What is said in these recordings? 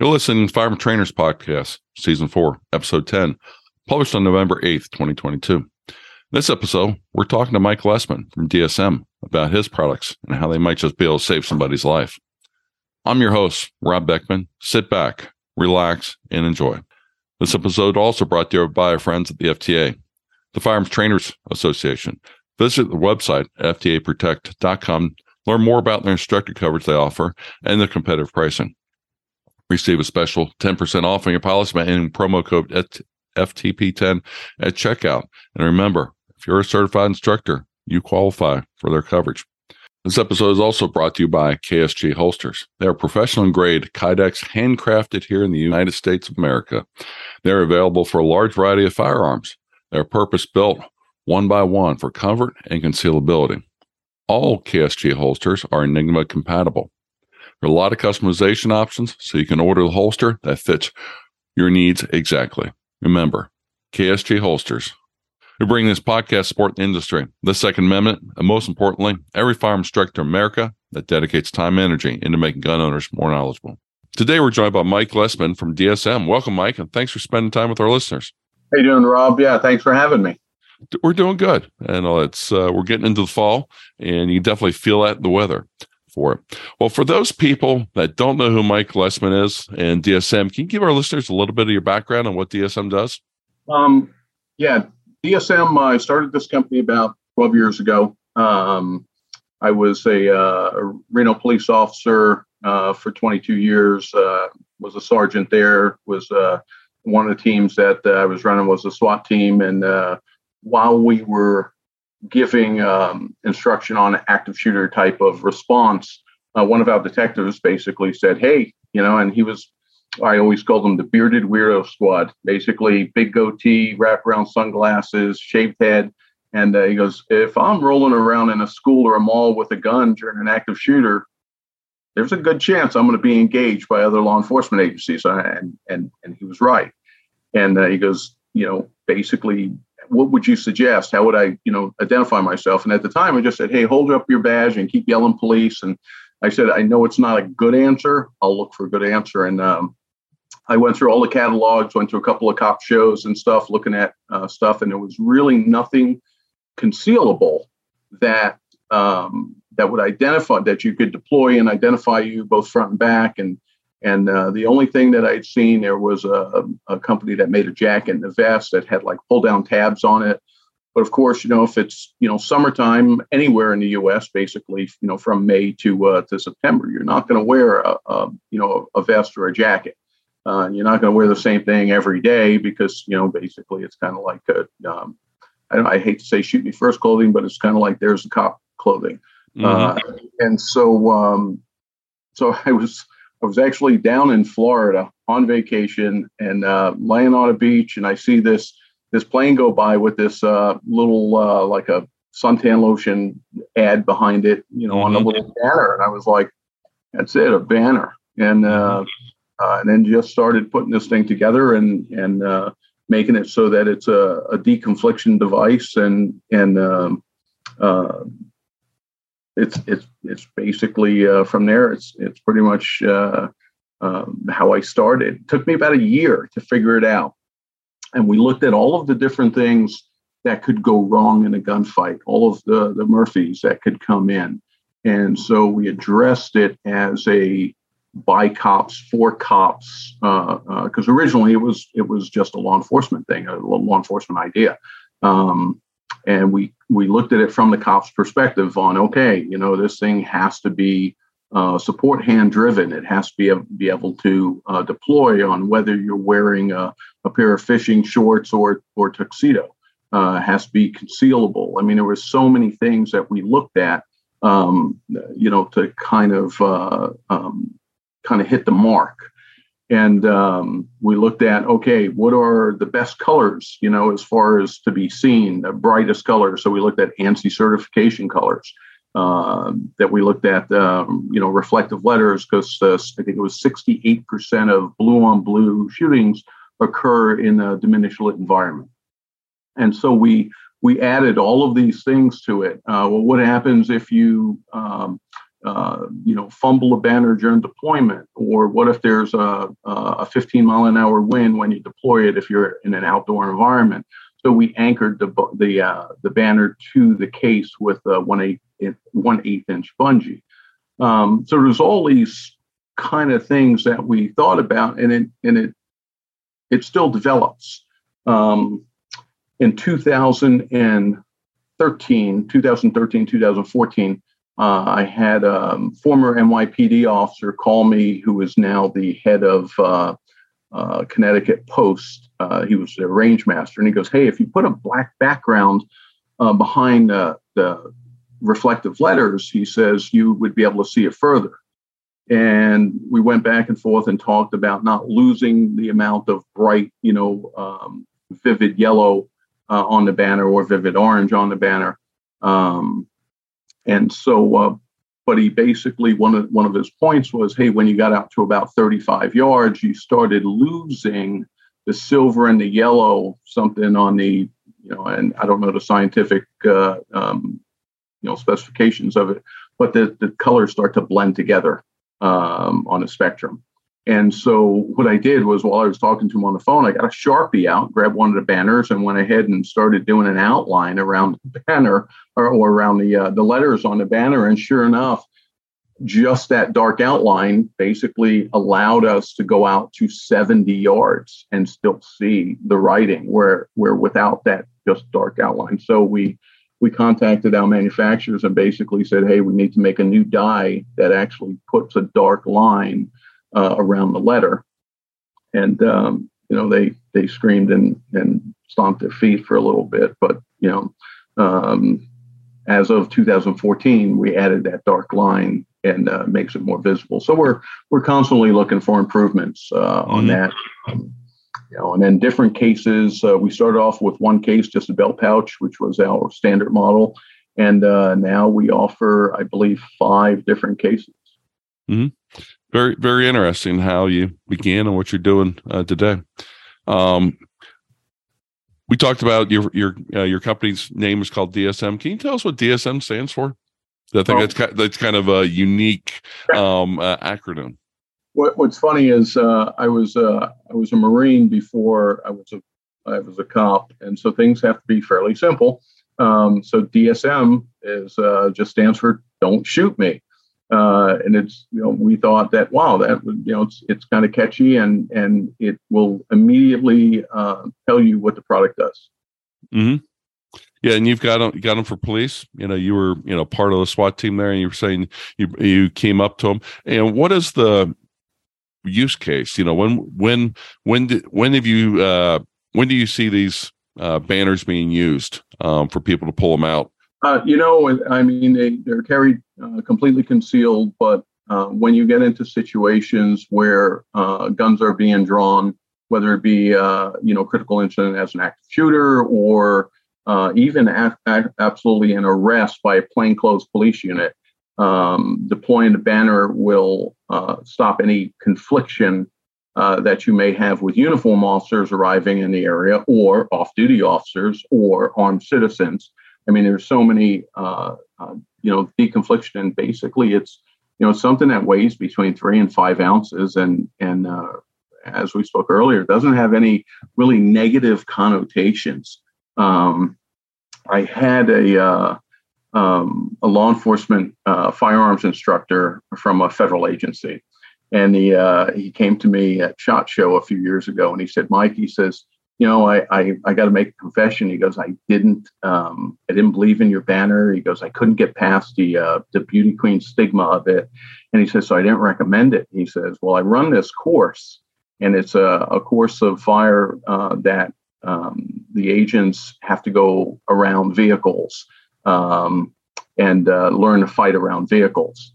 You're listening to Firearm Trainers Podcast, Season 4, Episode 10, published on November 8th, 2022. This episode, we're talking to Mike Lessman from DSM about his products and how they might just be able to save somebody's life. I'm your host, Rob Beckman. Sit back, relax, and enjoy. This episode also brought to you by our friends at the FTA, the Firearms Trainers Association. Visit the website, ftaprotect.com, learn more about their instructor coverage they offer and the competitive pricing receive a special 10% off on your policy by entering promo code FTP10 at checkout. And remember, if you're a certified instructor, you qualify for their coverage. This episode is also brought to you by KSG Holsters. They are professional grade Kydex handcrafted here in the United States of America. They're available for a large variety of firearms. They're purpose built one by one for comfort and concealability. All KSG holsters are Enigma compatible. There are a lot of customization options, so you can order the holster that fits your needs exactly. Remember, KSG Holsters. We bring this podcast support the industry, the Second Amendment, and most importantly, every firearm instructor in America that dedicates time and energy into making gun owners more knowledgeable. Today, we're joined by Mike Lessman from DSM. Welcome, Mike, and thanks for spending time with our listeners. How you doing, Rob? Yeah, thanks for having me. We're doing good, and it's uh, we're getting into the fall, and you definitely feel that in the weather for it. Well, for those people that don't know who Mike Lessman is and DSM, can you give our listeners a little bit of your background on what DSM does? Um, yeah, DSM, I started this company about 12 years ago. Um, I was a, uh, a, Reno police officer uh, for 22 years, uh, was a sergeant there, was uh, one of the teams that uh, I was running was a SWAT team. And uh, while we were giving um, instruction on active shooter type of response, uh, one of our detectives basically said, "Hey, you know," and he was. I always called him the bearded weirdo squad. Basically, big goatee, wraparound sunglasses, shaved head, and uh, he goes, "If I'm rolling around in a school or a mall with a gun during an active shooter, there's a good chance I'm going to be engaged by other law enforcement agencies." And and and he was right. And uh, he goes, you know, basically what would you suggest? How would I, you know, identify myself? And at the time, I just said, hey, hold up your badge and keep yelling police. And I said, I know it's not a good answer. I'll look for a good answer. And um, I went through all the catalogs, went to a couple of cop shows and stuff, looking at uh, stuff, and there was really nothing concealable that um, that would identify that you could deploy and identify you both front and back and and uh, the only thing that I'd seen there was a, a company that made a jacket and a vest that had like pull down tabs on it. But of course, you know, if it's you know summertime anywhere in the U.S., basically, you know, from May to uh, to September, you're not going to wear a, a, you know a vest or a jacket. Uh, you're not going to wear the same thing every day because you know basically it's kind of like a, um, I, I, hate to say shoot me first clothing, but it's kind of like there's the cop clothing. Mm-hmm. Uh, and so um, so I was I was actually down in Florida on vacation and uh, laying on a beach, and I see this this plane go by with this uh, little uh, like a suntan lotion ad behind it, you know, mm-hmm. on a mm-hmm. little banner, and I was like, "That's it, a banner." And uh, uh, and then just started putting this thing together and and uh, making it so that it's a, a deconfliction device and and um, it's it's it's basically uh, from there. It's it's pretty much uh, um, how I started. It took me about a year to figure it out, and we looked at all of the different things that could go wrong in a gunfight, all of the the Murphys that could come in, and so we addressed it as a by cops for cops because uh, uh originally it was it was just a law enforcement thing, a law enforcement idea. Um, and we we looked at it from the cops perspective on okay you know this thing has to be uh, support hand driven it has to be, able, be able to uh, deploy on whether you're wearing a, a, pair of fishing shorts or or tuxedo. Uh, has to be concealable. I mean there were so many things that we looked at um, you know to kind of uh, um, kind of hit the mark and um, we looked at okay what are the best colors you know as far as to be seen the brightest colors so we looked at ANSI certification colors uh, that we looked at um, you know reflective letters because uh, i think it was 68% of blue on blue shootings occur in a diminished lit environment. And so we we added all of these things to it. Uh, well what happens if you um, uh, you know, fumble a banner during deployment? Or what if there's a, a 15 mile an hour wind when you deploy it if you're in an outdoor environment? So we anchored the the uh, the banner to the case with a one eighth inch bungee. Um, so there's all these kind of things that we thought about, and it and it it still develops. Um, in 2013, 2013, 2014, uh, I had a um, former NYPD officer call me, who is now the head of uh, uh, Connecticut Post. Uh, he was the range master, and he goes, "Hey, if you put a black background uh, behind the reflective letters, he says you would be able to see it further." And we went back and forth and talked about not losing the amount of bright, you know, um, vivid yellow uh, on the banner or vivid orange on the banner. Um, and so, uh, but he basically one of one of his points was, hey, when you got out to about 35 yards, you started losing the silver and the yellow, something on the, you know, and I don't know the scientific, uh, um, you know, specifications of it, but the the colors start to blend together um, on a spectrum. And so what I did was while I was talking to him on the phone, I got a Sharpie out, grabbed one of the banners, and went ahead and started doing an outline around the banner or, or around the uh, the letters on the banner. And sure enough, just that dark outline basically allowed us to go out to 70 yards and still see the writing where where without that just dark outline. So we we contacted our manufacturers and basically said, hey, we need to make a new die that actually puts a dark line uh, around the letter. And um, you know, they they screamed and and stomped their feet for a little bit, but you know, um, as of 2014, we added that dark line and uh, makes it more visible. So we're we're constantly looking for improvements uh, on mm-hmm. that. Um, you know, and then different cases. Uh, we started off with one case, just a belt pouch, which was our standard model, and uh, now we offer, I believe, five different cases. Mm-hmm very very interesting how you began and what you're doing uh, today. Um, we talked about your your uh, your company's name is called DSM. Can you tell us what DSM stands for? I think oh. that's kind, that's kind of a unique um, uh, acronym. What, what's funny is uh, I was uh, I was a Marine before I was a I was a cop, and so things have to be fairly simple. Um, so DSM is uh, just stands for "Don't Shoot Me." Uh, and it's you know we thought that wow that you know it's it's kind of catchy and and it will immediately uh, tell you what the product does. Mm-hmm. Yeah, and you've got them, you got them for police. You know, you were you know part of the SWAT team there, and you were saying you you came up to them. And what is the use case? You know, when when when did when have you uh, when do you see these uh, banners being used um, for people to pull them out? Uh, you know, I mean, they, they're carried uh, completely concealed, but uh, when you get into situations where uh, guns are being drawn, whether it be, uh, you know, critical incident as an active shooter or uh, even absolutely an arrest by a plainclothes police unit, um, deploying the banner will stop any confliction that you may have with uniform officers arriving in the area or off duty officers or armed citizens. I mean, there's so many, uh, uh, you know, deconfliction, and basically it's, you know, something that weighs between three and five ounces, and and uh, as we spoke earlier, doesn't have any really negative connotations. Um, I had a uh, um, a law enforcement uh, firearms instructor from a federal agency, and he uh, he came to me at Shot Show a few years ago, and he said, "Mike," he says, you know, I I, I got to make a confession. He goes, I didn't um, I didn't believe in your banner. He goes, I couldn't get past the uh, the beauty queen stigma of it, and he says, so I didn't recommend it. He says, well, I run this course, and it's a, a course of fire uh, that um, the agents have to go around vehicles um, and uh, learn to fight around vehicles.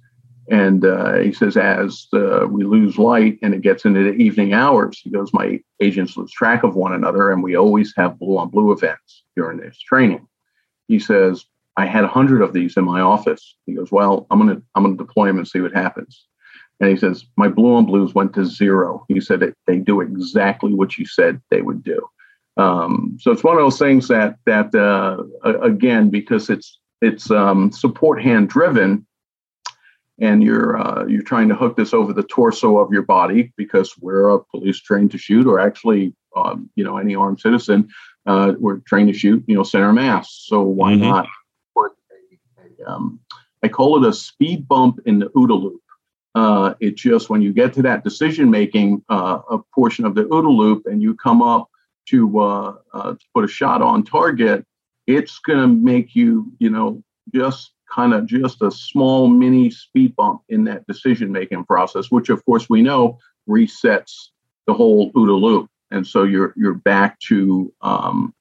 And uh, he says, as uh, we lose light and it gets into the evening hours, he goes, my agents lose track of one another, and we always have blue on blue events during this training. He says, I had a hundred of these in my office. He goes, well, I'm gonna I'm gonna deploy them and see what happens. And he says, my blue on blues went to zero. He said they do exactly what you said they would do. Um, so it's one of those things that that uh, again because it's it's um, support hand driven and you're uh, you're trying to hook this over the torso of your body because we're a police trained to shoot, or actually, um, you know, any armed citizen, uh, we're trained to shoot, you know, center mass. So why mm-hmm. not put a, a um, I call it a speed bump in the OODA loop. Uh, it just when you get to that decision making uh, a portion of the OODA loop and you come up to, uh, uh, to put a shot on target, it's going to make you, you know, just kind of just a small mini speed bump in that decision making process, which of course we know resets the whole OODA loop, and so you're you're back to um,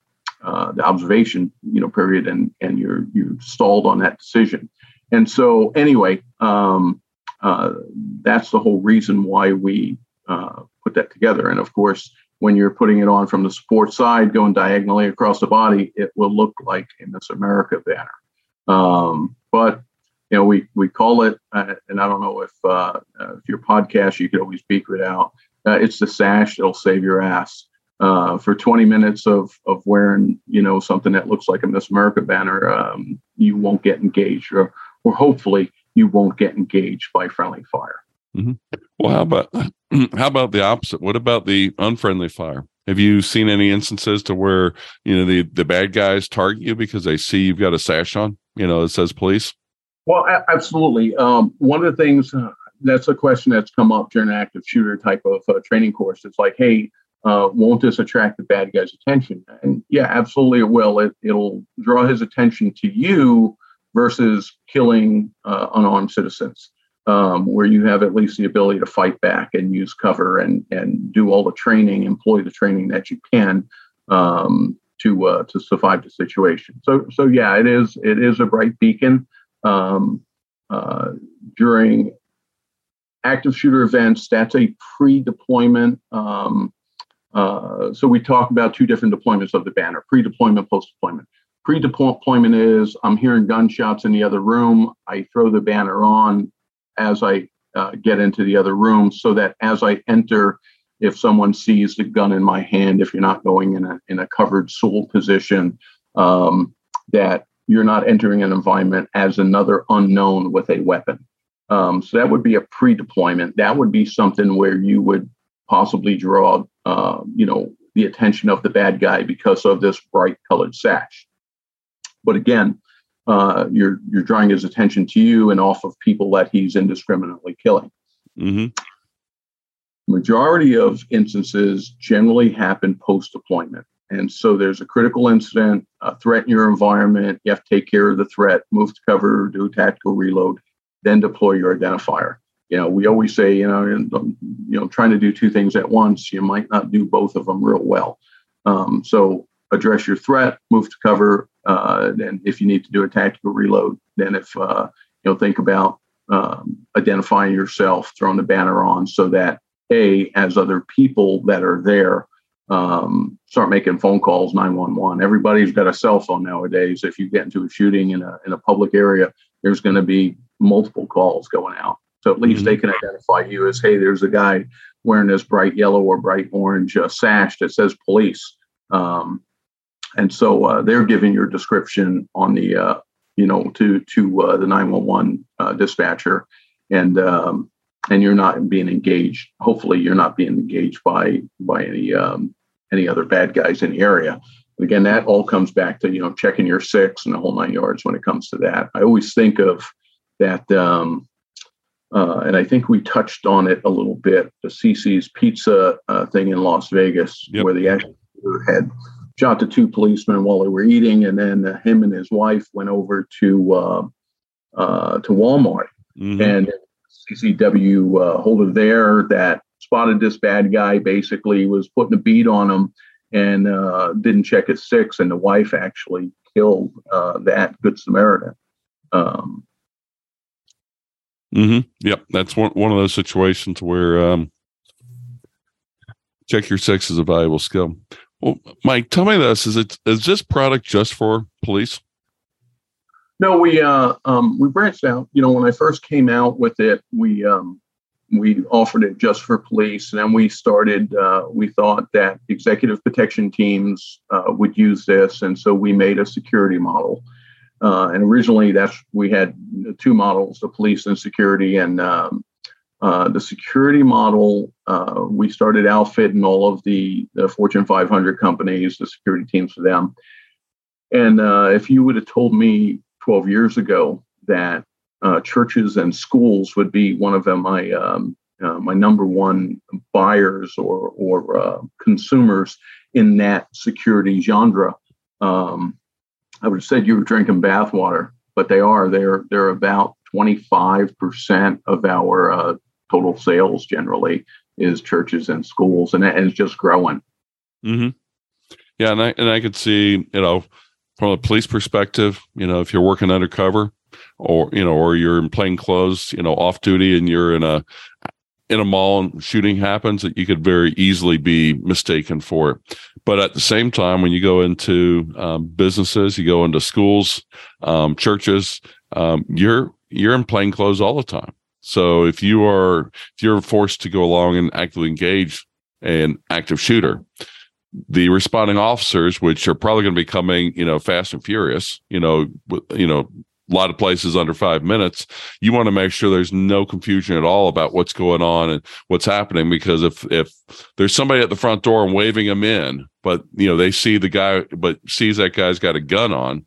uh, the observation, you know, period, and and you're you're stalled on that decision. And so anyway, um, uh, that's the whole reason why we uh, put that together. And of course, when you're putting it on from the support side, going diagonally across the body, it will look like a Miss America banner. Um, but you know, we we call it, uh, and I don't know if uh, uh, if your podcast, you could always beep it out. Uh, it's the sash that'll save your ass. Uh, for 20 minutes of of wearing, you know, something that looks like a Miss America banner, um, you won't get engaged, or or hopefully you won't get engaged by friendly fire. Mm-hmm. Well, how about how about the opposite? What about the unfriendly fire? Have you seen any instances to where you know the the bad guys target you because they see you've got a sash on? You know, it says police. Well, absolutely. Um, one of the things uh, that's a question that's come up during an active shooter type of uh, training course. It's like, hey, uh, won't this attract the bad guy's attention? And yeah, absolutely it will. It, it'll draw his attention to you versus killing uh, unarmed citizens, um, where you have at least the ability to fight back and use cover and and do all the training, employ the training that you can um, to uh, to survive the situation. So so yeah, it is it is a bright beacon um, uh, during active shooter events. That's a pre-deployment. Um, uh, so we talk about two different deployments of the banner: pre-deployment, post-deployment. Pre-deployment is I'm hearing gunshots in the other room. I throw the banner on as I uh, get into the other room, so that as I enter if someone sees the gun in my hand, if you're not going in a in a covered sole position, um, that you're not entering an environment as another unknown with a weapon. Um, so that would be a pre-deployment. That would be something where you would possibly draw, uh, you know, the attention of the bad guy because of this bright colored sash. But again, uh, you're you're drawing his attention to you and off of people that he's indiscriminately killing. Mm-hmm majority of instances generally happen post deployment. And so there's a critical incident, a threat in your environment. You have to take care of the threat, move to cover, do a tactical reload, then deploy your identifier. You know, we always say, you know, you know, trying to do two things at once, you might not do both of them real well. Um, so address your threat, move to cover. Uh, if you need to do a tactical reload, then if uh, you know, think about um, identifying yourself, throwing the banner on so that a as other people that are there um, start making phone calls 911 everybody's got a cell phone nowadays. If you get into a shooting in a, in a public area there's going to be multiple calls going out. So at least mm-hmm. they can identify you as hey there's a guy wearing this bright yellow or bright orange uh, sash that says police. Um, and so uh, they're giving your description on the uh, you know to to uh, the 911 uh, dispatcher. And um, and you're not being engaged. Hopefully, you're not being engaged by by any um, any other bad guys in the area. again, that all comes back to you know checking your six and the whole nine yards when it comes to that. I always think of that, um, uh, and I think we touched on it a little bit. The CiCi's Pizza uh, thing in Las Vegas, yep. where the actor had shot the two policemen while they were eating, and then uh, him and his wife went over to uh, uh, to Walmart. Mm-hmm. And CCW uh, holder there that spotted this bad guy, basically was putting a beat on him and uh, didn't check his six, and the wife actually killed uh, that Good Samaritan. Um, mm-hmm. Yep, that's one one of those situations where um, check your six is a valuable skill. Well, Mike, tell me this: is it is this product just for police? No, we uh, um, we branched out. You know, when I first came out with it, we um, we offered it just for police, and then we started. Uh, we thought that executive protection teams uh, would use this, and so we made a security model. Uh, and originally, that's we had two models: the police and security. And um, uh, the security model, uh, we started outfitting all of the, the, Fortune 500 companies, the security teams for them. And uh, if you would have told me 12 years ago that uh, churches and schools would be one of my um, uh, my number one buyers or or consumers in that security genre. Um, I would have said you were drinking bathwater, but they are. They're they're about 25% of our uh, total sales generally is churches and schools, and, and it's just growing. Mm-hmm. Yeah, and I and I could see, you know, from a police perspective, you know, if you're working undercover, or you know, or you're in plain clothes, you know, off duty, and you're in a in a mall and shooting happens, that you could very easily be mistaken for it. But at the same time, when you go into um, businesses, you go into schools, um, churches, um, you're you're in plain clothes all the time. So if you are if you're forced to go along and actively engage an active shooter, the responding officers, which are probably going to be coming, you know, fast and furious, you know, you know, a lot of places under five minutes. You want to make sure there's no confusion at all about what's going on and what's happening. Because if if there's somebody at the front door and waving them in, but you know they see the guy, but sees that guy's got a gun on,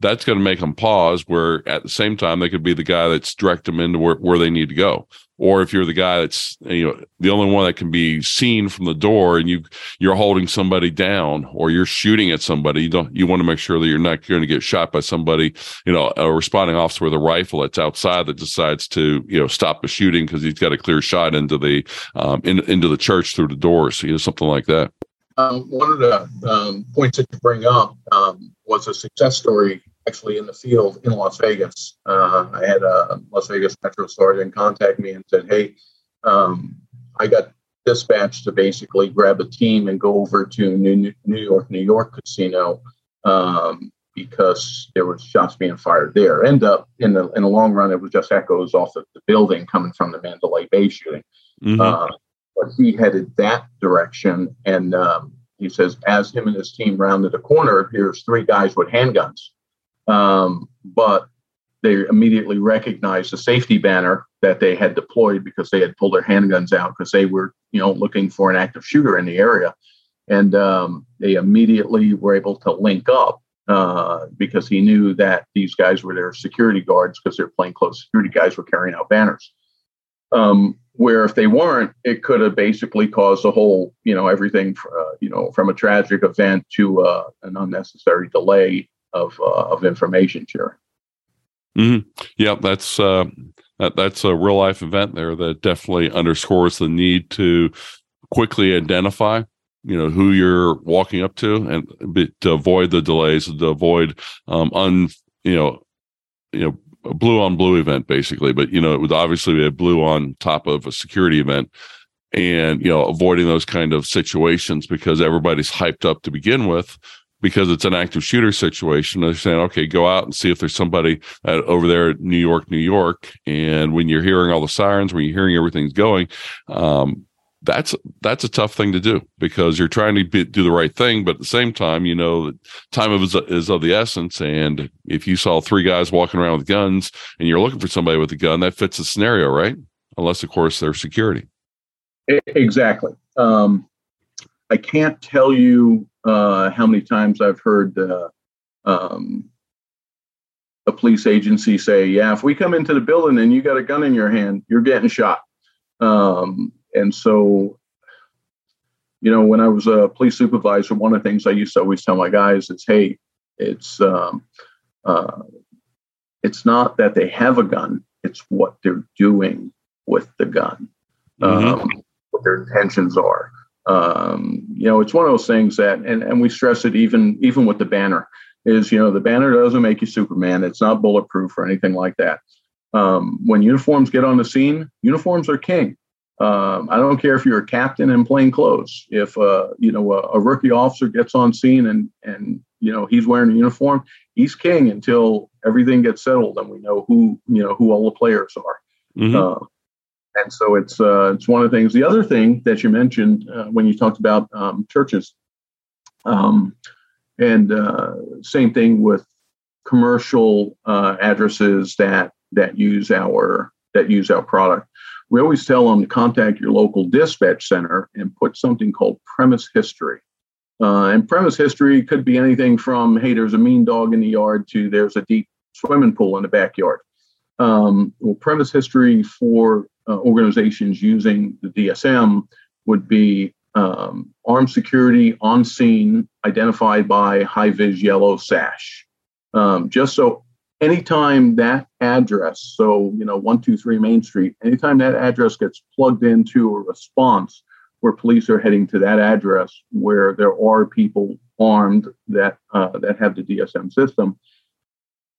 that's going to make them pause. Where at the same time, they could be the guy that's direct them into where, where they need to go. Or if you're the guy that's you know the only one that can be seen from the door, and you you're holding somebody down, or you're shooting at somebody, you don't you want to make sure that you're not going to get shot by somebody, you know, a responding officer with a rifle that's outside that decides to you know stop the shooting because he's got a clear shot into the um, in, into the church through the doors, you know, something like that. Um, one of the um, points that you bring up um, was a success story actually in the field in Las Vegas. Uh, I had a Las Vegas Metro Sergeant contact me and said, "Hey, um, I got dispatched to basically grab a team and go over to New, New York, New York casino um, because there was shots being fired there. End up in the in the long run, it was just echoes off of the building coming from the Mandalay Bay shooting. Mm-hmm. Uh, but he headed that direction, and um, he says as him and his team rounded the corner, here's three guys with handguns. Um, but they immediately recognized the safety banner that they had deployed because they had pulled their handguns out because they were, you know, looking for an active shooter in the area, and um, they immediately were able to link up uh, because he knew that these guys were their security guards because their plainclothes security guys were carrying out banners. Um, where if they weren't, it could have basically caused a whole, you know, everything, for, uh, you know, from a tragic event to uh, an unnecessary delay of uh, of information sharing. Mm-hmm. Yeah, that's uh, that, that's a real life event there that definitely underscores the need to quickly identify you know who you're walking up to and to avoid the delays to avoid um un you know you know a blue on blue event basically but you know it would obviously be a blue on top of a security event and you know avoiding those kind of situations because everybody's hyped up to begin with because it's an active shooter situation. They're saying, okay, go out and see if there's somebody at, over there at New York, New York. And when you're hearing all the sirens, when you're hearing everything's going, um, that's that's a tough thing to do because you're trying to be, do the right thing, but at the same time, you know, time is, is of the essence. And if you saw three guys walking around with guns and you're looking for somebody with a gun, that fits the scenario, right? Unless, of course, they're security. Exactly. Um, I can't tell you uh, how many times I've heard uh, um, a police agency say, "Yeah, if we come into the building and you got a gun in your hand, you're getting shot." Um, and so, you know, when I was a police supervisor, one of the things I used to always tell my guys is, "Hey, it's um, uh, it's not that they have a gun; it's what they're doing with the gun, mm-hmm. um, what their intentions are." um, you know, it's one of those things that, and, and we stress it even even with the banner, is you know the banner doesn't make you Superman. It's not bulletproof or anything like that. Um, when uniforms get on the scene, uniforms are king. Um, I don't care if you're a captain in plain clothes. If uh, you know a, a, rookie officer gets on scene and and you know he's wearing a uniform, he's king until everything gets settled and we know who you know who all the players are. Mm-hmm. Uh, and so it's uh, it's one of the things. The other thing that you mentioned uh, when you talked about um, churches, um, and uh, same thing with commercial uh, addresses that that use our that use our product. We always tell them to contact your local dispatch center and put something called premise history. Uh, and premise history could be anything from hey, there's a mean dog in the yard to there's a deep swimming pool in the backyard. Um, well, premise history for uh, organizations using the DSM would be um, armed security on scene identified by high vis yellow sash. Um, just so anytime that address, so you know, one two three Main Street, anytime that address gets plugged into a response where police are heading to that address where there are people armed that uh, that have the DSM system,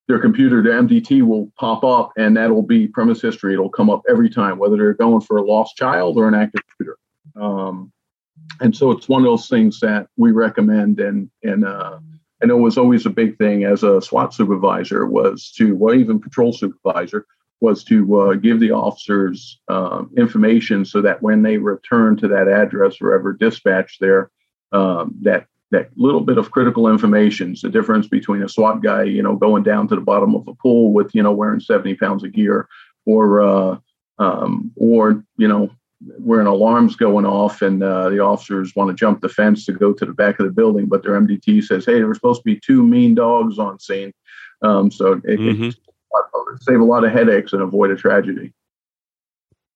their computer, the MDT will pop up, and that'll be premise history. It'll come up every time, whether they're going for a lost child or an active shooter. Um, and so it's one of those things that we recommend and and uh, Know it was always a big thing as a SWAT supervisor was to well even patrol supervisor was to uh, give the officers um, information so that when they return to that address or ever dispatch there um, that that little bit of critical information is the difference between a SWAT guy you know going down to the bottom of a pool with you know wearing 70 pounds of gear or uh, um, or you know where an alarm's going off and uh, the officers want to jump the fence to go to the back of the building, but their MDT says, "Hey, there were supposed to be two mean dogs on scene." Um, so it, mm-hmm. it save a lot of headaches and avoid a tragedy.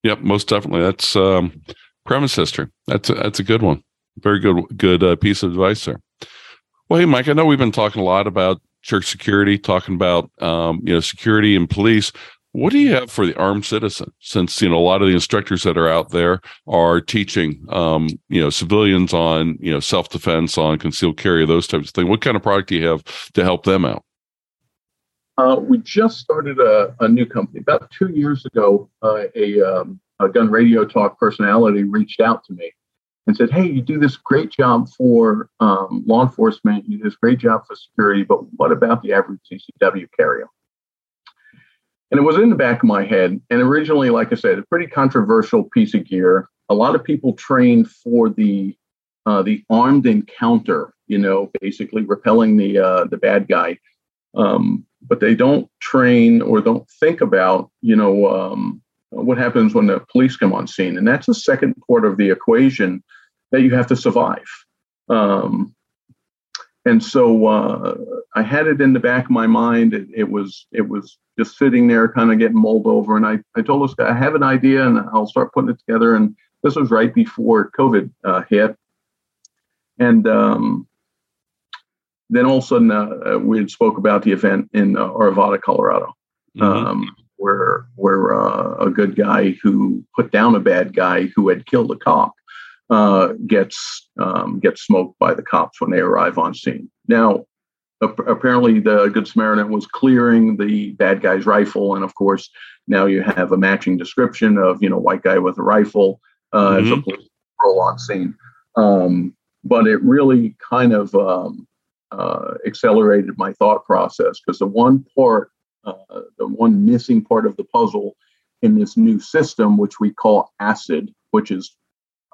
Yep, most definitely. That's um, premise history. That's a, that's a good one. Very good good uh, piece of advice there. Well, hey, Mike, I know we've been talking a lot about church security, talking about um, you know security and police. What do you have for the armed citizen? Since you know a lot of the instructors that are out there are teaching, um, you know, civilians on you know self defense, on concealed carry, those types of things. What kind of product do you have to help them out? Uh, we just started a, a, new company about two years ago. Uh, a, um, a gun radio talk personality reached out to me and said, "Hey, you do this great job for um, law enforcement. You do this great job for security, but what about the average CCW carrier?" And it was in the back of my head. And originally, like I said, a pretty controversial piece of gear. A lot of people train for the uh, the armed encounter, you know, basically repelling the uh, the bad guy. Um, but they don't train or don't think about, you know, um, what happens when the police come on scene, and that's the second part of the equation that you have to survive. Um, and so uh, I had it in the back of my mind. It, it, was it was just sitting there, kind of getting mulled over. And I, I told this guy, I have an idea, and I'll start putting it together. And this was right before COVID uh, hit, and um, then all of a sudden uh, we had spoke about the event in uh, Arvada, Colorado, mm-hmm. um, where where uh, a good guy who put down a bad guy who had killed a cop uh, gets um, gets smoked by the cops when they arrive on scene. Now, apparently, the Good Samaritan was clearing the bad guy's rifle, and of course, now you have a matching description of you know white guy with a rifle uh, mm-hmm. as a police patrol on scene. Um, but it really kind of um, uh, accelerated my thought process because the one part, uh, the one missing part of the puzzle in this new system, which we call ACID, which is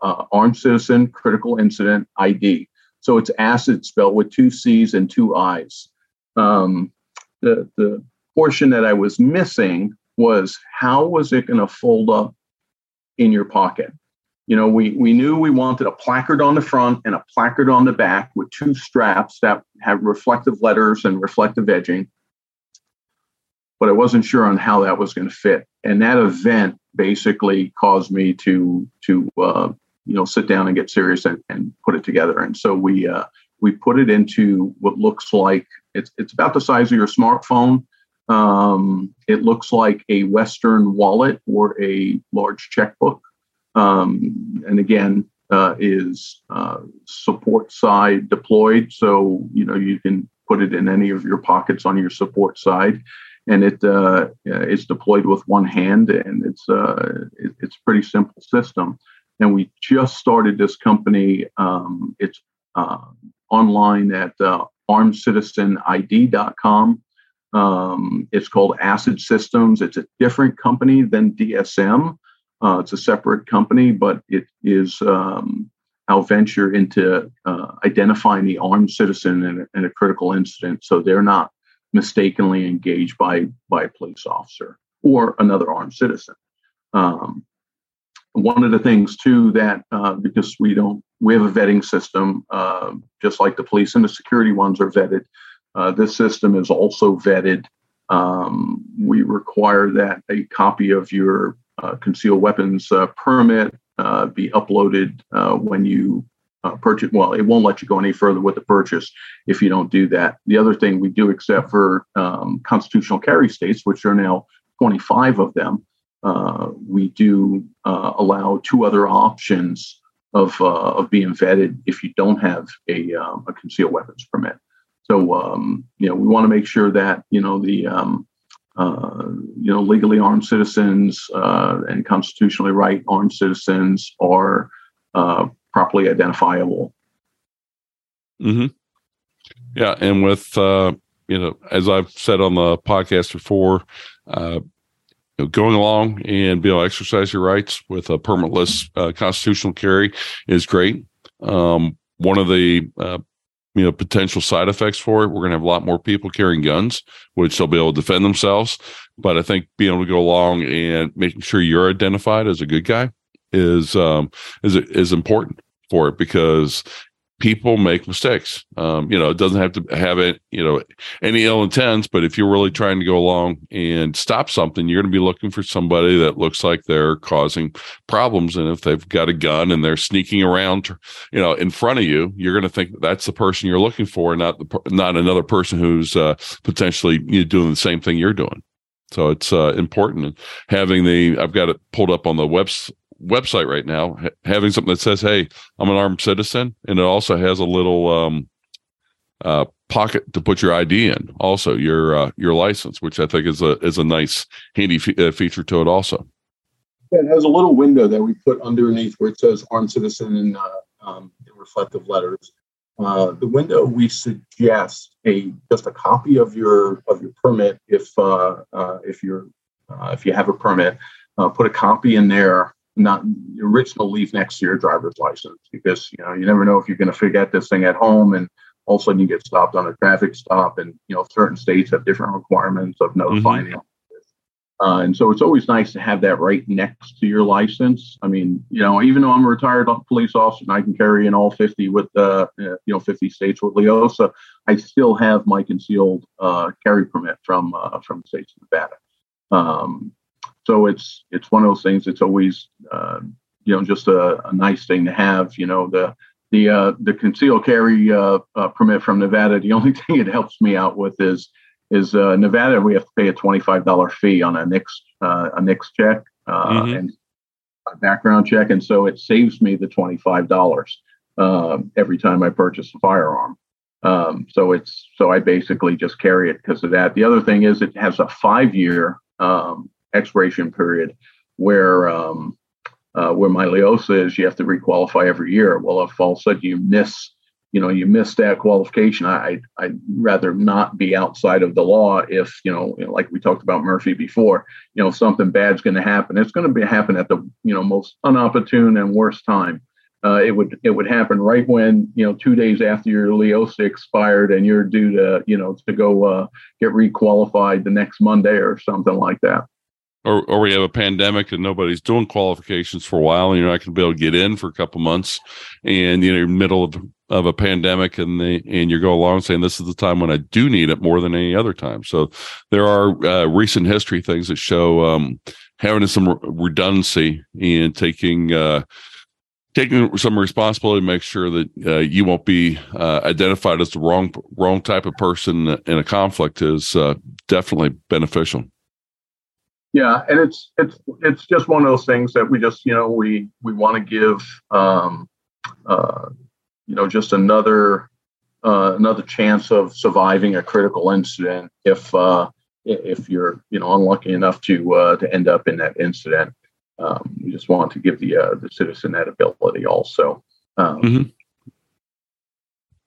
uh, Armed Citizen Critical Incident ID. So it's ACID spelled with two C's and two I's. Um, the, the portion that I was missing was how was it going to fold up in your pocket? You know, we, we knew we wanted a placard on the front and a placard on the back with two straps that have reflective letters and reflective edging. But I wasn't sure on how that was going to fit. And that event basically caused me to to uh, you know sit down and get serious and, and put it together. And so we uh, we put it into what looks like it's it's about the size of your smartphone. Um, it looks like a western wallet or a large checkbook. Um, and again uh, is uh, support side deployed. So you know you can put it in any of your pockets on your support side. And it uh, it's deployed with one hand and it's uh, it, it's a pretty simple system and we just started this company. Um, it's uh, online at uh, armedcitizenid.com. Um, it's called Acid Systems. It's a different company than DSM. Uh, it's a separate company, but it is um, our venture into uh, identifying the armed citizen in a, in a, critical incident. So they're not mistakenly engaged by by a police officer or another armed citizen. Um, one of the things too that uh, because we don't we have a vetting system uh, just like the police and the security ones are vetted uh, this system is also vetted. Um, we require that a copy of your uh, concealed weapons uh, permit uh, be uploaded when you purchase well it won't let you go any further with the purchase if you don't do that. The other thing we do except for um, constitutional carry states which are now 25 of them uh, we do uh, allow two other options of, uh, of being vetted if you don't have a, um, a concealed weapons permit. So, um, you know, we want to make sure that, you know, the, um, uh, you know, legally armed citizens uh, and constitutionally right armed citizens are properly identifiable. Mm-hmm. Yeah. And with, you know, as I've said on the podcast before, you know, going along and be able to exercise your rights with a permitless uh, constitutional carry is great. Um, one of the uh, you know potential side effects for it, we're going to have a lot more people carrying guns, which they'll be able to defend themselves. But I think being able to go along and making sure you're identified as a good guy is um, is is important for it because people make mistakes. Um, you know, it doesn't have to have it, you know, any ill intents, but if you're really trying to go along and stop something, you're going to be looking for somebody that looks like they're causing problems. And if they've got a gun and they're sneaking around, you know, in front of you, you're going to think that's the person you're looking for, not the not another person who's uh, potentially you know, doing the same thing you're doing. So it's uh, important having the. I've got it pulled up on the webs website right now ha- having something that says, "Hey, I'm an armed citizen," and it also has a little um, uh, pocket to put your ID in, also your uh, your license, which I think is a is a nice handy uh, feature to it. Also, yeah, it has a little window that we put underneath where it says "armed citizen" in, uh, um, in reflective letters. Uh, the window we suggest a just a copy of your of your permit if uh, if you're if you have a permit. put a copy in there not the original leave next to your driver's license because you know you never know if you're going to forget this thing at home and all of a sudden you get stopped on a traffic stop and you know certain states have different requirements of notifying mm-hmm. Uh, and so it's always nice to have that right next to your license. I mean, you know, even though I'm a retired police officer and I can carry in all 50 with, uh, you know, 50 states with LEOSA, I still have my concealed uh, carry permit from uh, from the state of Nevada. Um, so it's it's one of those things. It's always uh, you know just a, a, nice thing to have. You know the the uh, the concealed carry uh, uh permit from Nevada. The only thing it helps me out with is is uh, Nevada. We have to pay a twenty five dollar fee on a NICS uh, a NICS check mm-hmm. and a background check, and so it saves me the twenty five dollars every time I purchase a firearm. Um, so it's so I basically just carry it because of that. The other thing is it has a five year um, expiration period where um, uh, where my LEOSA is, you have to requalify every year. Well, if all of a sudden you miss, you know, you miss that qualification, I, I'd rather not be outside of the law. If you know, like we talked about Murphy before, you know, something bad's going to happen. It's going to be happen at the you know most unopportune and worst time. Uh, it would it would happen right when you know two days after your LEOSA expired and you're due to you know to go uh, get requalified the next Monday or something like that or, or we have a pandemic and nobody's doing qualifications for a while and you're not going to be able to get in for a couple months and you know you're in the middle of, of a pandemic and they and you go along saying this is the time when i do need it more than any other time. So there are uh, recent history things that show um, having some redundancy and taking uh, taking some responsibility to make sure that uh, you won't be uh, identified as the wrong wrong type of person in a conflict is uh, definitely beneficial yeah and it's it's it's just one of those things that we just you know we we want to give um uh you know just another uh another chance of surviving a critical incident if uh if you're you know unlucky enough to uh to end up in that incident um we just want to give the uh the citizen that ability also um mm-hmm.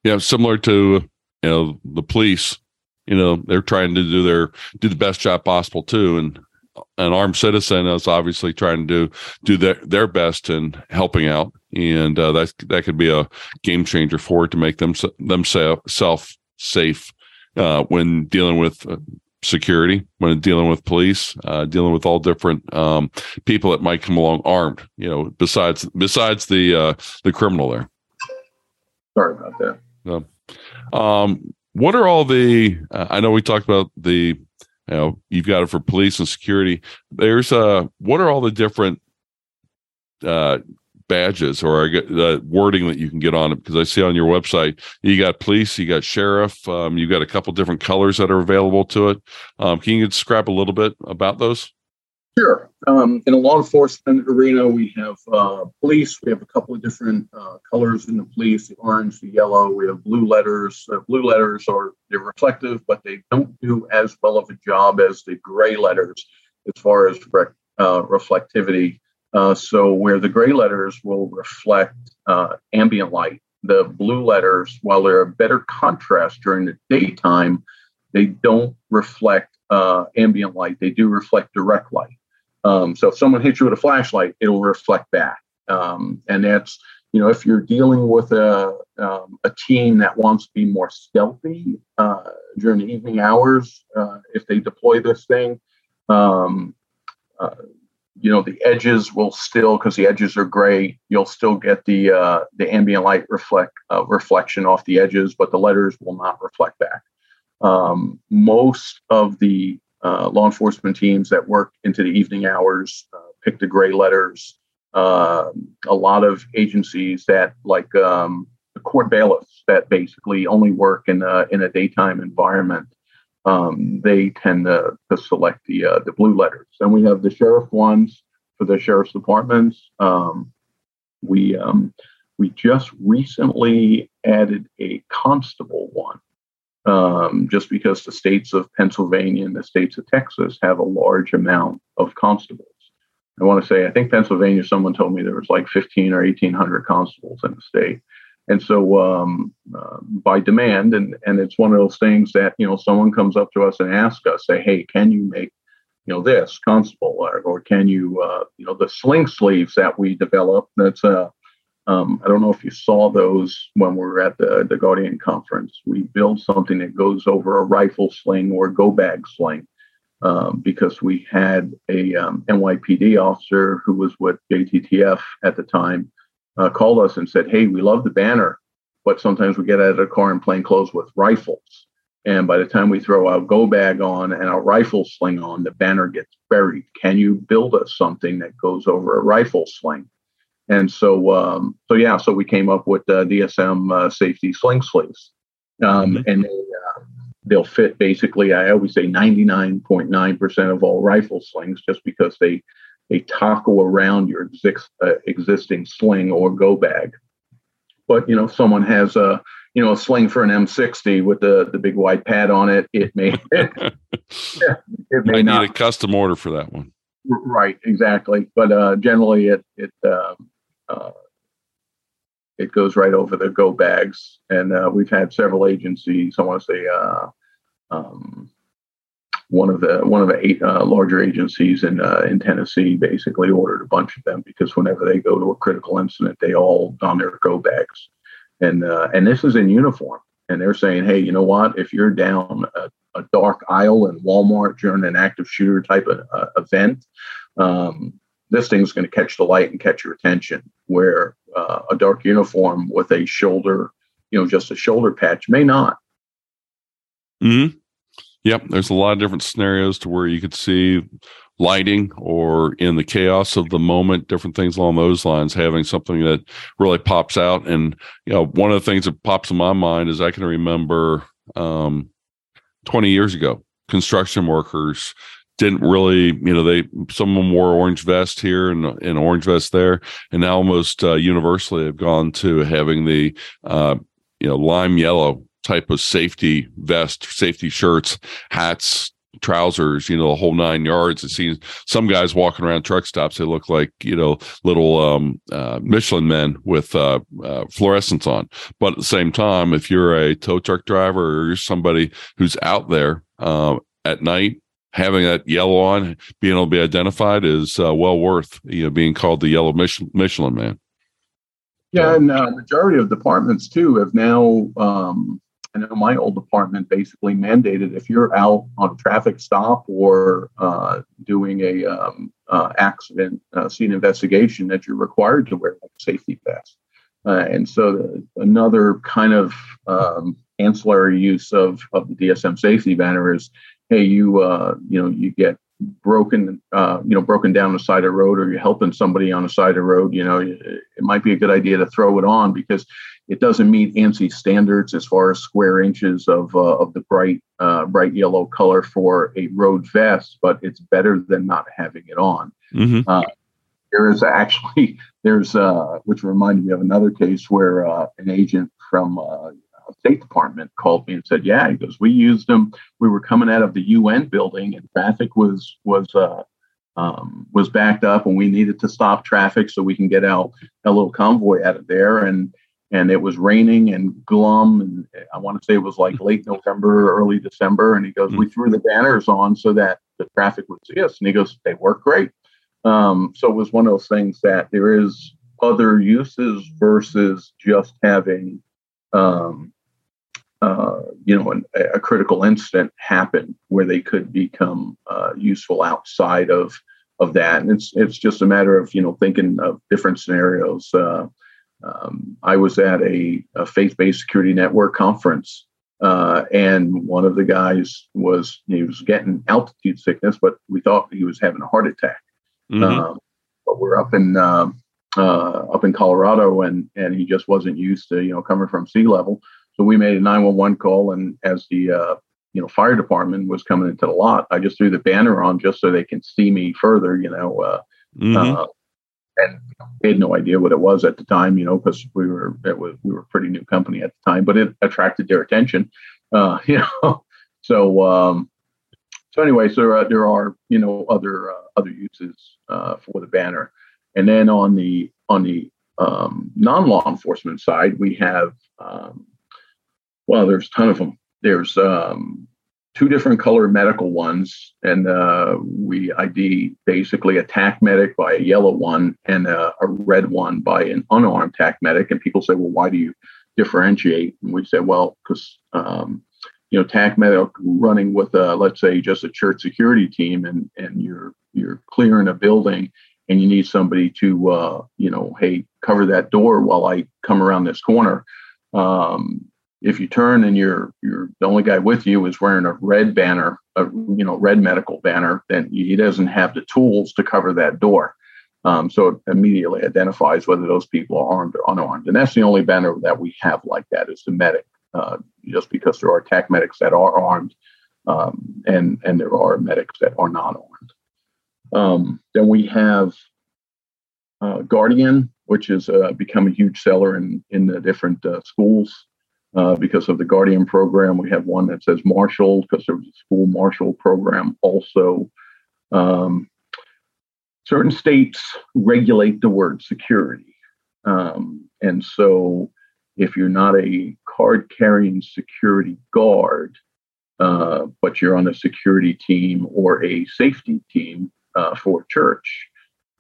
yeah similar to you know the police you know they're trying to do their do the best job possible too and an armed citizen is obviously trying to do do their, their best in helping out, and uh, that that could be a game changer for it to make them themselves self safe uh, when dealing with uh, security, when dealing with police, uh, dealing with all different um, people that might come along armed. You know, besides besides the uh, the criminal there. Sorry about that. Um, what are all the? Uh, I know we talked about the. You know, you've got it for police and security. There's uh, what are all the different uh, badges or the wording that you can get on it because I see on your website you got police, you got sheriff, um, you got a couple different colors that are available to it. Um, can you describe a little bit about those? Sure. Um, in a law enforcement arena, we have uh, police. We have a couple of different uh, colors in the police: the orange, the yellow. We have blue letters. Uh, blue letters are they're reflective, but they don't do as well of a job as the gray letters as far as re- uh, reflectivity. Uh, so where the gray letters will reflect uh, ambient light, the blue letters, while they're a better contrast during the daytime, they don't reflect ambient light. They do reflect direct light. Um, so if someone hits you with a flashlight, it'll reflect back. Um, and that's you know if you're dealing with a um, a team that wants to be more stealthy uh, during the evening hours, uh, if they deploy this thing. Um, uh, you know the edges will still because the edges are gray you'll still get the uh, the ambient light reflect uh, reflection off the edges but the letters will not reflect back um, most of the uh, law enforcement teams that work into the evening hours uh, pick the gray letters um, a lot of agencies that like um, the court bailiffs that basically only work in a, in a daytime environment um, they tend to, to select the uh, the blue letters. And we have the sheriff ones for the sheriff's departments. Um, we um, we just recently added a constable one, um, just because the states of Pennsylvania and the states of Texas have a large amount of constables. I want to say I think Pennsylvania. Someone told me there was like 15 or 1800 constables in the state. And so um, uh, by demand, and, and it's one of those things that, you know, someone comes up to us and asks us, say, hey, can you make, you know, this constable or, or can you, uh, you know, the sling sleeves that we develop, that's uh, um, I don't know if you saw those when we were at the, the Guardian conference. We built something that goes over a rifle sling or go bag sling um, because we had a um, NYPD officer who was with JTTF at the time uh, called us and said, Hey, we love the banner, but sometimes we get out of the car in plain clothes with rifles. And by the time we throw our go bag on and our rifle sling on, the banner gets buried. Can you build us something that goes over a rifle sling? And so, um, so yeah, so we came up with the DSM uh, safety sling sleeves, um, mm-hmm. and they, uh, they'll fit basically. I always say 99.9% of all rifle slings, just because they they toggle around your exist, uh, existing sling or go bag. But you know, if someone has a you know a sling for an M60 with the the big white pad on it, it may it, it may I not. need a custom order for that one. Right, exactly. But uh, generally, it it um, uh, it goes right over the go bags, and uh, we've had several agencies. I want to say uh, um, one of the one of the eight uh, larger agencies in uh, in Tennessee basically ordered a bunch of them because whenever they go to a critical incident, they all don their go bags, and uh, and this is in uniform, and they're saying, hey, you know what? If you're down a, a dark aisle in Walmart during an active shooter type of uh, event, um, this thing's going to catch the light and catch your attention. Where uh, a dark uniform with a shoulder, you know, just a shoulder patch may not. Hmm. Yep, there's a lot of different scenarios to where you could see lighting or in the chaos of the moment, different things along those lines, having something that really pops out. And you know, one of the things that pops in my mind is I can remember um, 20 years ago, construction workers didn't really, you know, they some of them wore orange vest here and, and orange vest there, and now almost uh, universally have gone to having the uh, you know lime yellow type of safety vest, safety shirts, hats, trousers, you know, the whole nine yards. It seems some guys walking around truck stops, they look like, you know, little um, uh, Michelin men with uh, uh, fluorescence on. But at the same time, if you're a tow truck driver or you're somebody who's out there uh, at night, having that yellow on, being able to be identified is uh, well worth, you know, being called the yellow Michelin man. Yeah, and uh, majority of departments too have now um, I know my old department basically mandated if you're out on a traffic stop or uh, doing a um, uh, accident uh, scene investigation that you're required to wear a safety vest. Uh, and so the, another kind of um, ancillary use of, of the DSM safety banner is, hey, you uh, you know you get broken uh, you know broken down the side of the road or you're helping somebody on the side of the road you know it, might be a good idea to throw it on because it doesn't meet ANSI standards as far as square inches of uh, of the bright uh, bright yellow color for a road vest, but it's better than not having it on. Mm-hmm. Uh, there is actually there's uh, which reminded me of another case where uh, an agent from uh, State Department called me and said, "Yeah," he goes, "We used them. We were coming out of the UN building, and traffic was was." Um, was backed up and we needed to stop traffic so we can get out a little convoy out of there and and it was raining and glum and i want to say it was like late november early december and he goes we mm. threw the banners on so that the traffic would see us and he goes they work great um, so it was one of those things that there is other uses versus just having um, uh, you know an, a critical incident happen where they could become uh, useful outside of of that and it's it's just a matter of you know thinking of different scenarios uh, um, I was at a, a faith based security network conference, uh, and one of the guys was he was getting altitude sickness, but we thought he was having a heart attack. Mm-hmm. Um, but we're up in uh, uh, up in Colorado, and and he just wasn't used to you know coming from sea level. So we made a 911 call, and as the uh, you know fire department was coming into the lot, I just threw the banner on just so they can see me further. You know, uh, mm-hmm. Uh, and we had no idea what it was at the time, you know, because we were it was we were a pretty new company at the time, but it attracted their attention, uh, you know. So um, so anyway, so uh, there are you know other uh, other uses uh, for the banner, and then on the on the um, non law enforcement side, we have um, well, there's a ton of them. There's um, two different color medical ones, and uh, we ID basically a TAC medic by a yellow one and a, a, red one by an unarmed TAC medic. And people say, well, why do you differentiate? And we say, well, because um, you know, TAC medic running with, let's say, just a church security team, and and you're you're clearing a building, and you need somebody to, uh, you know, hey, cover that door while I come around this corner. Um, if you turn and you're you're the only guy with you is wearing a red banner, a you know red medical banner, then he doesn't have the tools to cover that door. Um, so it immediately identifies whether those people are armed or unarmed, and that's the only banner that we have like that is the medic. Uh, just because there are attack medics that are armed, um, and and there are medics that are not armed. Um, then we have uh, Guardian, which has uh, become a huge seller in in the different uh, schools uh, because of the Guardian program. We have one that says Marshal because there was a school Marshal program also. Um, certain states regulate the word security. Um, and so if you're not a card carrying security guard, uh, but you're on a security team or a safety team uh, for church,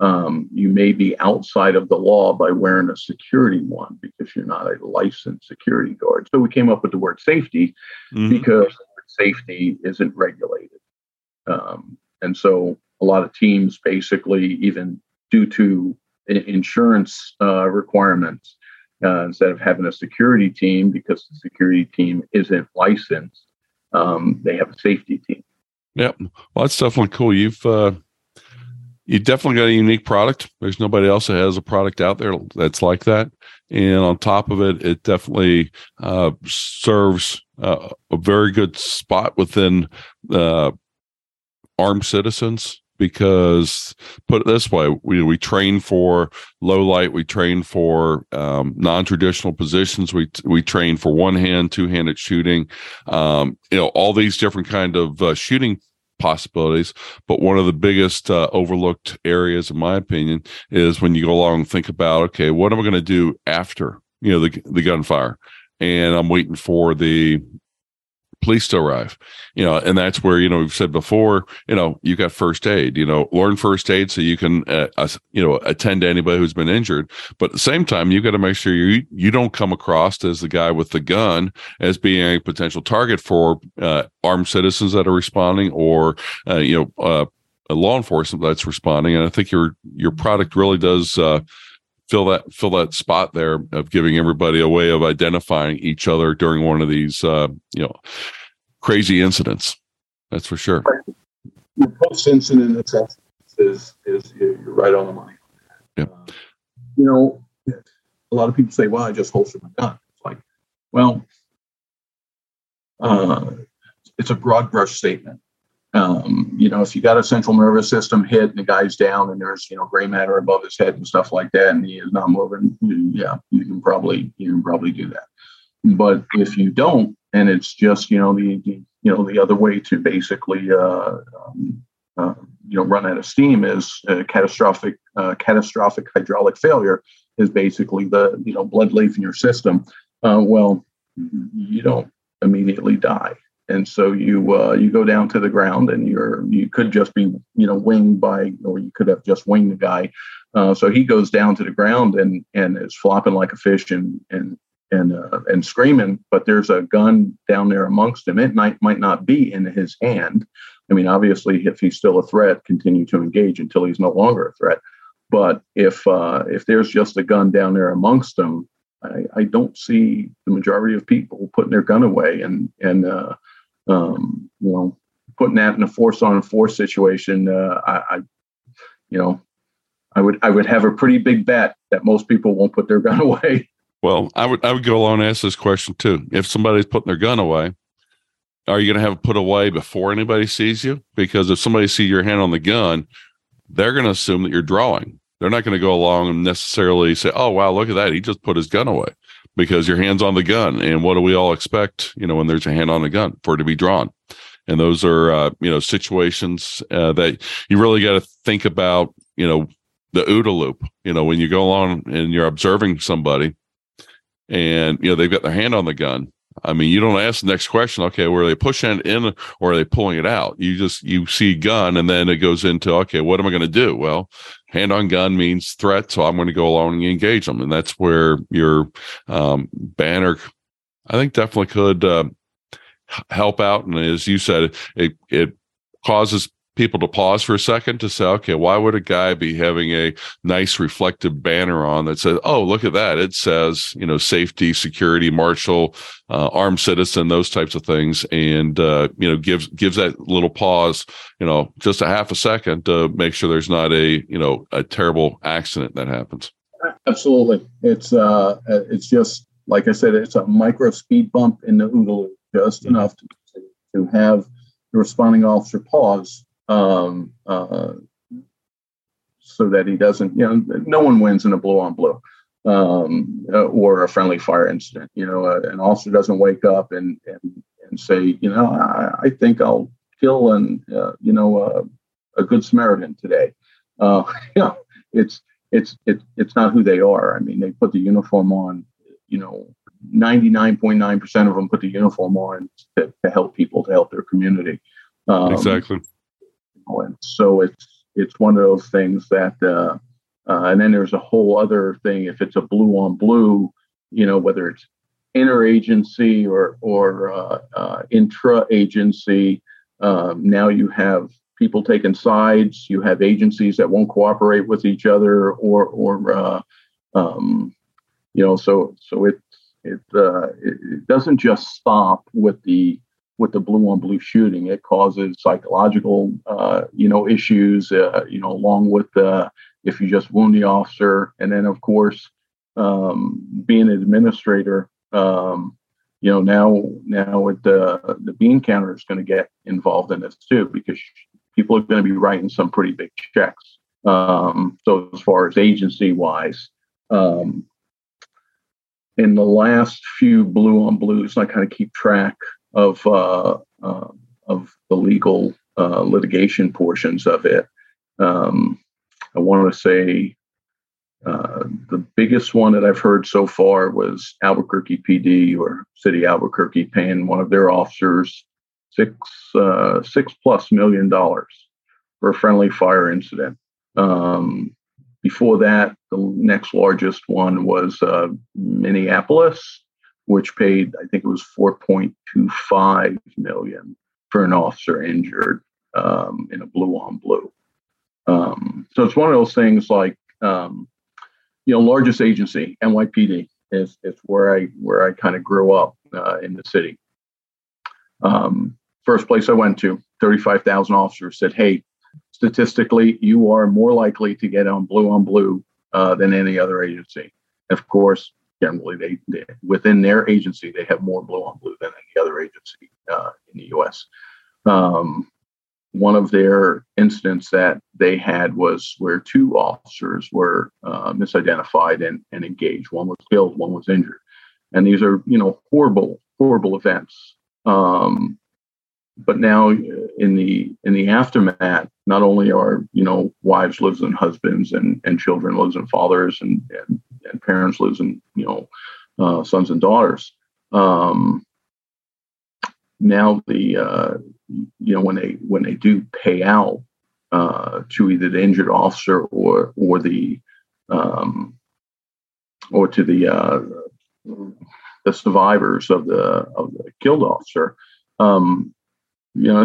um, you may be outside of the law by wearing a security one because you're not a licensed security guard. So we came up with the word safety mm-hmm. because safety isn't regulated. Um, and so a lot of teams basically, even due to insurance uh, requirements, uh, instead of having a security team because the security team isn't licensed, um, they have a safety team. Yep. Well, that's definitely cool. You've uh, you definitely got a unique product. There's nobody else that has a product out there that's like that. And on top of it, it definitely uh, serves uh, a very good spot within uh, armed citizens because put it this way we, we train for low light we train for um, non-traditional positions we we train for one hand two-handed shooting um, you know all these different kind of uh, shooting possibilities. But one of the biggest uh, overlooked areas, in my opinion, is when you go along and think about, okay, what am I going to do after you know the the gunfire? And I'm waiting for the police to arrive you know and that's where you know we've said before you know you got first aid you know learn first aid so you can uh, uh, you know attend to anybody who's been injured. But at the same time you got to make sure you you don't come across as the guy with the gun as being a potential target for uh, armed citizens that are responding or uh, you know uh, law enforcement that's responding. And i think your your product really does uh, fill that fill that spot there of giving everybody a way of identifying each other during one of these uh, you know crazy incidents. That's for sure. The post incident assessment is is you're right on the money. Yeah. Uh, you know, a lot of people say, "Well, I just holstered my gun." It's like, well, uh, it's a broad brush statement. Um, you know, if you got a central nervous system hit and the guy's down and there's, you know, gray matter above his head and stuff like that, and he is not moving, yeah, you can probably you can probably do that. But if you don't, and it's just, you know, the, the you know the other way to basically uh, um, uh, you know run out of steam is catastrophic uh, catastrophic hydraulic failure is basically the you know blood leaving your system. Uh, well, you don't immediately die and so you uh, you go down to the ground and you're you could just be you know winged by or you could have just winged the guy. Uh, so he goes down to the ground and and is flopping like a fish and and and uh, and screaming but there's a gun down there amongst him. It might might not be in his hand. I mean obviously if he's still a threat continue to engage until he's no longer a threat. But if uh, if there's just a gun down there amongst them I, I don't see the majority of people putting their gun away and and uh, um, you know, putting that in a force on force situation, uh, I, I, you know, I would I would have a pretty big bet that most people won't put their gun away. Well, I would I would go along and ask this question too. If somebody's putting their gun away, are you going to have it put away before anybody sees you? Because if somebody see your hand on the gun, they're going to assume that you're drawing. They're not going to go along and necessarily say, "Oh, wow, look at that! He just put his gun away." Because your hand's on the gun. And what do we all expect, you know, when there's a hand on the gun for it to be drawn? And those are, uh, you know, situations uh, that you really got to think about, you know, the OODA loop, you know, when you go along and you're observing somebody and, you know, they've got their hand on the gun. I mean, you don't ask the next question, okay, were they pushing it in or are they pulling it out? You just, you see gun and then it goes into, okay, what am I going to do? Well, hand on gun means threat. So I'm going to go along and engage them. And that's where your um, banner, I think, definitely could uh, help out. And as you said, it, it causes people to pause for a second to say, okay, why would a guy be having a nice reflective banner on that says, oh, look at that. It says, you know, safety, security, marshal, uh, armed citizen, those types of things. And, uh, you know, gives, gives that little pause, you know, just a half a second to make sure there's not a, you know, a terrible accident that happens. Absolutely. It's, uh, it's just, like I said, it's a micro speed bump in the OODA just mm-hmm. enough to, to have the responding officer pause um, uh, so that he doesn't, you know, no one wins in a blue on blue um, uh, or a friendly fire incident. You know, uh, an officer doesn't wake up and and, and say, you know, I, I think I'll kill and uh, you know uh, a good Samaritan today. Uh, you know, it's it's it's it's not who they are. I mean, they put the uniform on. You know, ninety nine point nine percent of them put the uniform on to, to help people, to help their community. Um, exactly. And so it's it's one of those things that, uh, uh, and then there's a whole other thing. If it's a blue on blue, you know, whether it's interagency or or uh, uh, intra-agency, um, now you have people taking sides. You have agencies that won't cooperate with each other, or or uh, um, you know, so so it it, uh, it doesn't just stop with the with the blue on blue shooting. It causes psychological, uh, you know, issues, uh, you know, along with uh, if you just wound the officer. And then, of course, um, being an administrator, um, you know, now now with the the bean counter is going to get involved in this too because people are going to be writing some pretty big checks. Um, so as far as agency wise, um, in the last few blue on blues, I kind of keep track of uh, uh, of the legal uh, litigation portions of it. Um, I want to say uh, the biggest one that I've heard so far was Albuquerque PD or City Albuquerque paying one of their officers six uh, six plus million dollars for a friendly fire incident. Um, before that, the next largest one was uh, Minneapolis, which paid I think it was 4.25 million for an officer injured um, in a blue on blue. Um, so it's one of those things like um, you know, largest agency, NYPD, is is where I where I kind of grew up uh, in the city. Um, first place I went to, thirty five thousand officers said, "Hey, statistically, you are more likely to get on blue on blue uh, than any other agency." Of course, generally, they, they, within their agency they have more blue on blue than any other agency uh, in the U.S. Um, one of their incidents that they had was where two officers were uh, misidentified and, and engaged. One was killed, one was injured. And these are, you know, horrible, horrible events. Um, but now in the in the aftermath, not only are you know wives losing husbands and and children losing fathers and and, and parents losing you know uh, sons and daughters. Um, now the uh, you know when they when they do pay out uh, to either the injured officer or or the um, or to the uh, the survivors of the of the killed officer, um, you know,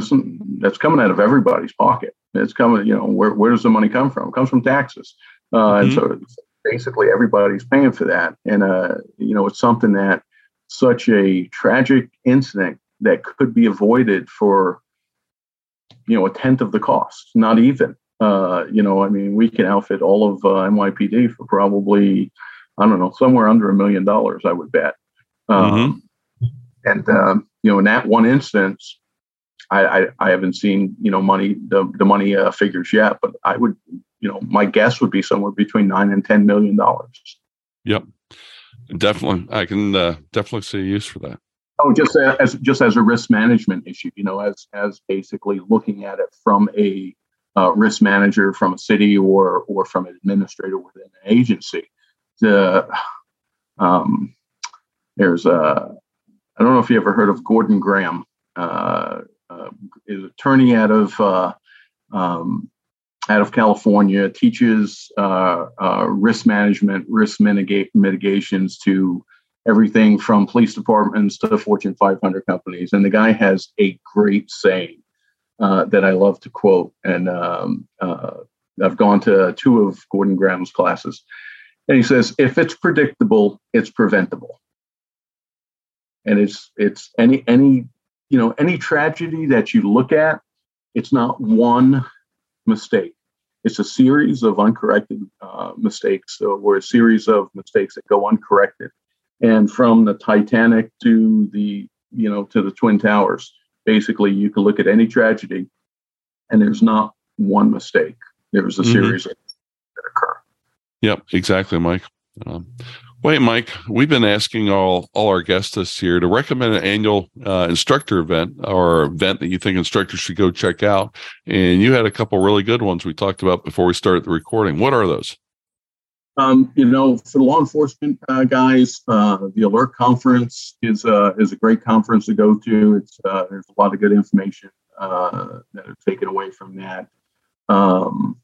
that's coming out of everybody's pocket. It's coming, you know, where where does the money come from? It comes from taxes, uh, mm-hmm. and so basically everybody's paying for that. And uh, you know, it's something that such a tragic incident that could be avoided for you know a tenth of the cost not even uh, you know i mean we can outfit all of uh, nypd for probably i don't know somewhere under a million dollars i would bet um, mm-hmm. and um, you know in that one instance I, I, I haven't seen you know money the the money uh, figures yet, but I would you know my guess would be somewhere between nine and ten million dollars. Yep, definitely. I can uh, definitely see a use for that. Oh, just as just as a risk management issue, you know, as as basically looking at it from a uh, risk manager from a city or or from an administrator within an agency. The um, there's a I don't know if you ever heard of Gordon Graham, uh, attorney out of uh, um, out of California, teaches uh, uh, risk management, risk mitigate, mitigations to everything from police departments to Fortune 500 companies. And the guy has a great saying uh, that I love to quote. And um, uh, I've gone to two of Gordon Graham's classes. And he says, if it's predictable, it's preventable. And it's it's any any you know any tragedy that you look at, it's not one mistake. It's a series of uncorrected uh, mistakes, or a series of mistakes that go uncorrected and from the Titanic to the you know to the Twin Towers. Basically, you can look at any tragedy, and there's not one mistake. There's a mm-hmm. series that occur. Yep, exactly, Mike. Um, wait, Mike, we've been asking all all our guests this year to recommend an annual uh, instructor event or event that you think instructors should go check out. And you had a couple really good ones we talked about before we started the recording. What are those? Um, you know, for the law enforcement uh, guys, uh, the ALERRT Conference is uh, is a great conference to go to. It's uh, there's a lot of good information uh, that are taken away from that. Um,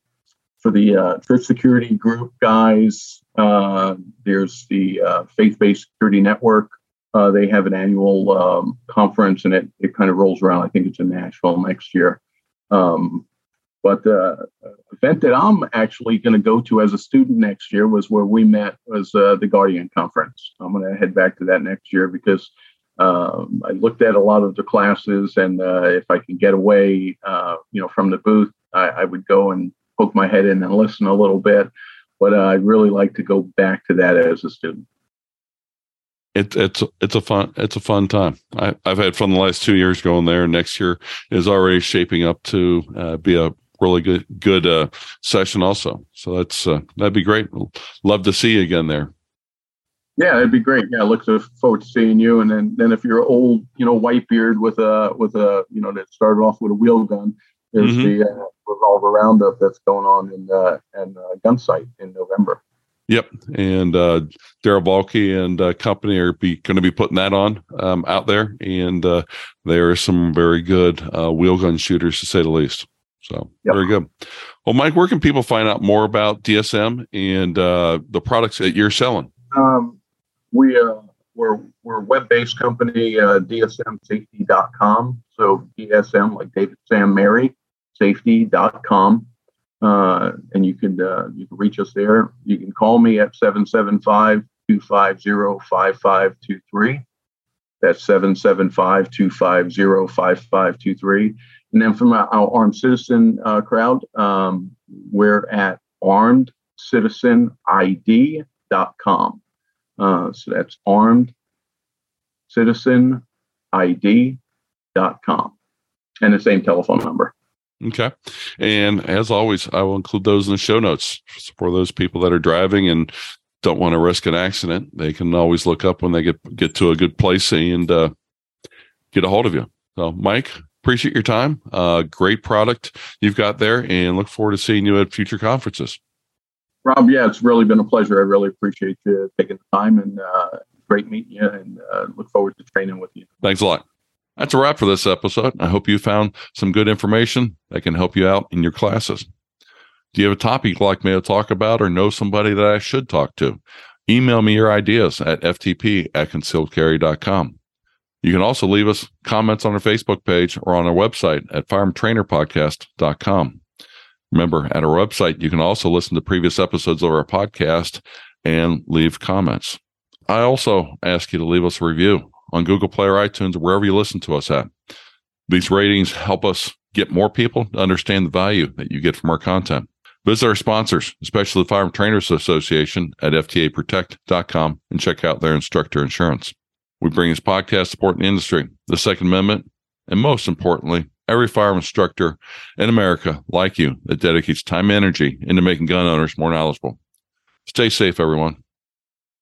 for the uh, church security group guys, there's the Faith-Based Security Network. they have an annual um, conference, and it it kind of rolls around. I think it's in Nashville next year. Um, but the uh, event that I'm actually going to go to as a student next year was where we met was uh, the Guardian Conference. I'm going to head back to that next year because um, I looked at a lot of the classes, and uh, if I can get away, uh, you know, from the booth, I, I, would go and poke my head in and listen a little bit. But uh, I'd really like to go back to that as a student. It, it's it's a fun it's a fun time. I, have had fun the last two years going there. Next year is already shaping up to uh, be a really good good uh, session also. So that's uh, that'd be great. Love to see you again there. Yeah, it'd be great. Yeah, I look forward to seeing you. And then, then if you're old, you know, white beard with a with a you know that started off with a wheel gun, there's mm-hmm. the uh, revolver roundup that's going on in uh, in uh, Gunsite in November. Yep, and uh, Darryl Bolke and uh, company are be going to be putting that on um, out there, and uh, there are some very good uh, wheel gun shooters to say the least. So yep. very good. Well, Mike, where can people find out more about DSM and uh, the products that you're selling? Um, we uh, we're we're a web based company, uh, DSMSafety.com. So DSM like David Sam Mary Safety.com. Uh, and you can uh, you can reach us there. You can call me at 775-250-5523. That's 775-250-5523. And then from our, armed citizen uh, crowd, um, we're at armedcitizenid.com. Uh, so that's armedcitizenid.com. And the same telephone number. Okay. And as always, I will include those in the show notes for those people that are driving and don't want to risk an accident. They can always look up when they get get to a good place and uh, get a hold of you. So, Mike, appreciate your time. Uh, great product you've got there, and look forward to seeing you at future conferences. Rob, yeah, it's really been a pleasure. I really appreciate you taking the time and uh, great meeting you, and uh, look forward to training with you. Thanks a lot. That's a wrap for this episode. I hope you found some good information that can help you out in your classes. Do you have a topic you'd like me to talk about or know somebody that I should talk to? Email me your ideas at ftp at concealedcarry.com. You can also leave us comments on our Facebook page or on our website at firearmtrainerpodcast.com. Remember, at our website, you can also listen to previous episodes of our podcast and leave comments. I also ask you to leave us a review on Google Play or iTunes wherever you listen to us at. These ratings help us get more people to understand the value that you get from our content. Visit our sponsors, especially the Firearm Trainers Association at FTAProtect.com and check out their instructor insurance. We bring this podcast supporting the industry, the Second Amendment, and most importantly, every firearm instructor in America like you that dedicates time and energy into making gun owners more knowledgeable. Stay safe, everyone.